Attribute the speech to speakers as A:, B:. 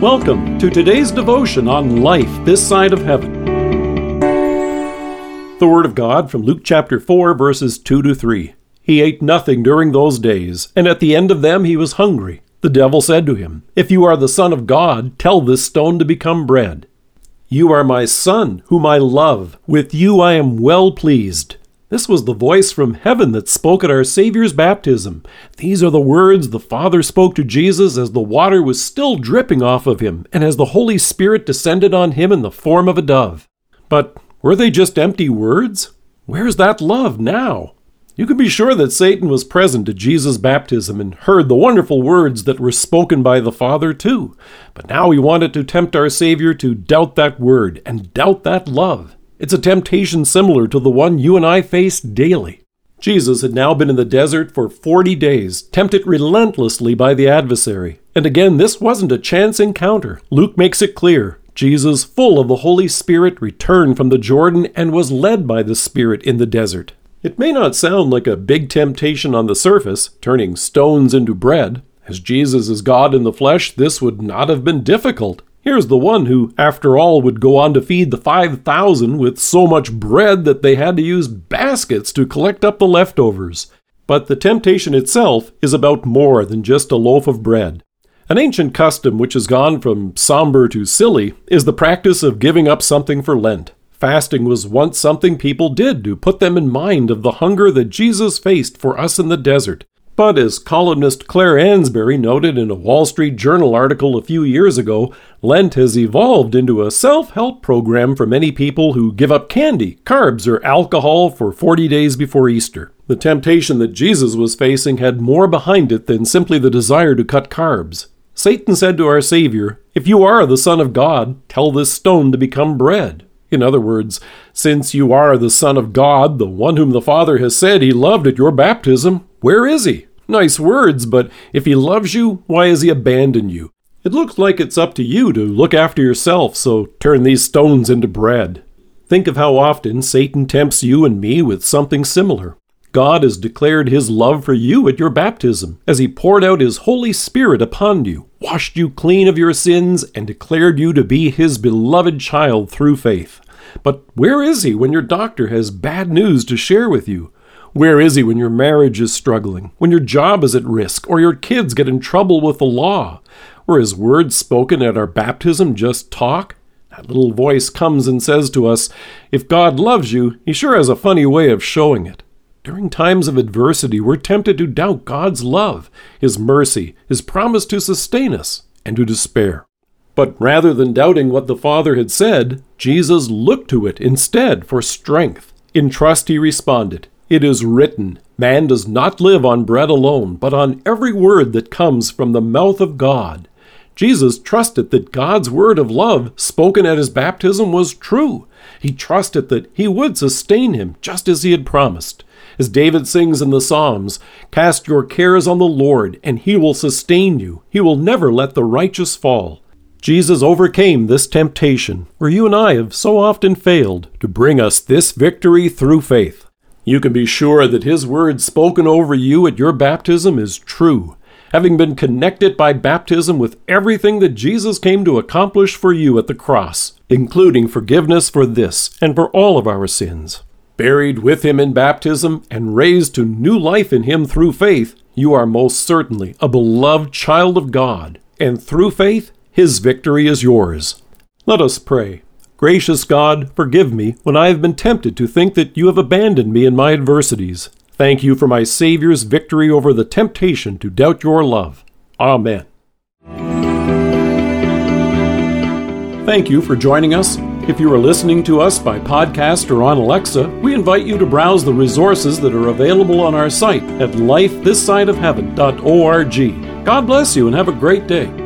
A: Welcome to today's devotion on life this side of heaven. The Word of God from Luke chapter 4, verses 2 to 3. He ate nothing during those days, and at the end of them he was hungry. The devil said to him, If you are the Son of God, tell this stone to become bread. You are my Son, whom I love. With you I am well pleased. This was the voice from heaven that spoke at our Savior's baptism. These are the words the Father spoke to Jesus as the water was still dripping off of him, and as the Holy Spirit descended on him in the form of a dove. But were they just empty words? Where's that love now? You can be sure that Satan was present at Jesus' baptism and heard the wonderful words that were spoken by the Father, too. But now he wanted to tempt our Savior to doubt that word and doubt that love. It's a temptation similar to the one you and I face daily. Jesus had now been in the desert for 40 days, tempted relentlessly by the adversary. And again, this wasn't a chance encounter. Luke makes it clear. Jesus, full of the Holy Spirit, returned from the Jordan and was led by the Spirit in the desert. It may not sound like a big temptation on the surface, turning stones into bread. As Jesus is God in the flesh, this would not have been difficult. Here's the one who, after all, would go on to feed the 5,000 with so much bread that they had to use baskets to collect up the leftovers. But the temptation itself is about more than just a loaf of bread. An ancient custom which has gone from somber to silly is the practice of giving up something for Lent. Fasting was once something people did to put them in mind of the hunger that Jesus faced for us in the desert. But as columnist Clare Ansberry noted in a Wall Street Journal article a few years ago, Lent has evolved into a self help program for many people who give up candy, carbs, or alcohol for 40 days before Easter. The temptation that Jesus was facing had more behind it than simply the desire to cut carbs. Satan said to our Savior, If you are the Son of God, tell this stone to become bread. In other words, since you are the Son of God, the one whom the Father has said he loved at your baptism, where is he? Nice words, but if he loves you, why has he abandoned you? It looks like it's up to you to look after yourself, so turn these stones into bread. Think of how often Satan tempts you and me with something similar. God has declared his love for you at your baptism, as he poured out his Holy Spirit upon you, washed you clean of your sins, and declared you to be his beloved child through faith. But where is he when your doctor has bad news to share with you? Where is he when your marriage is struggling, when your job is at risk, or your kids get in trouble with the law? Or his words spoken at our baptism just talk? That little voice comes and says to us, If God loves you, he sure has a funny way of showing it. During times of adversity, we're tempted to doubt God's love, His mercy, His promise to sustain us, and to despair. But rather than doubting what the Father had said, Jesus looked to it instead for strength. In trust, he responded, it is written, Man does not live on bread alone, but on every word that comes from the mouth of God. Jesus trusted that God's word of love spoken at his baptism was true. He trusted that he would sustain him just as he had promised. As David sings in the Psalms, Cast your cares on the Lord, and he will sustain you. He will never let the righteous fall. Jesus overcame this temptation, where you and I have so often failed, to bring us this victory through faith. You can be sure that His word spoken over you at your baptism is true, having been connected by baptism with everything that Jesus came to accomplish for you at the cross, including forgiveness for this and for all of our sins. Buried with Him in baptism and raised to new life in Him through faith, you are most certainly a beloved child of God, and through faith, His victory is yours. Let us pray. Gracious God, forgive me when I have been tempted to think that you have abandoned me in my adversities. Thank you for my Savior's victory over the temptation to doubt your love. Amen. Thank you for joining us. If you are listening to us by podcast or on Alexa, we invite you to browse the resources that are available on our site at lifethissideofheaven.org. God bless you and have a great day.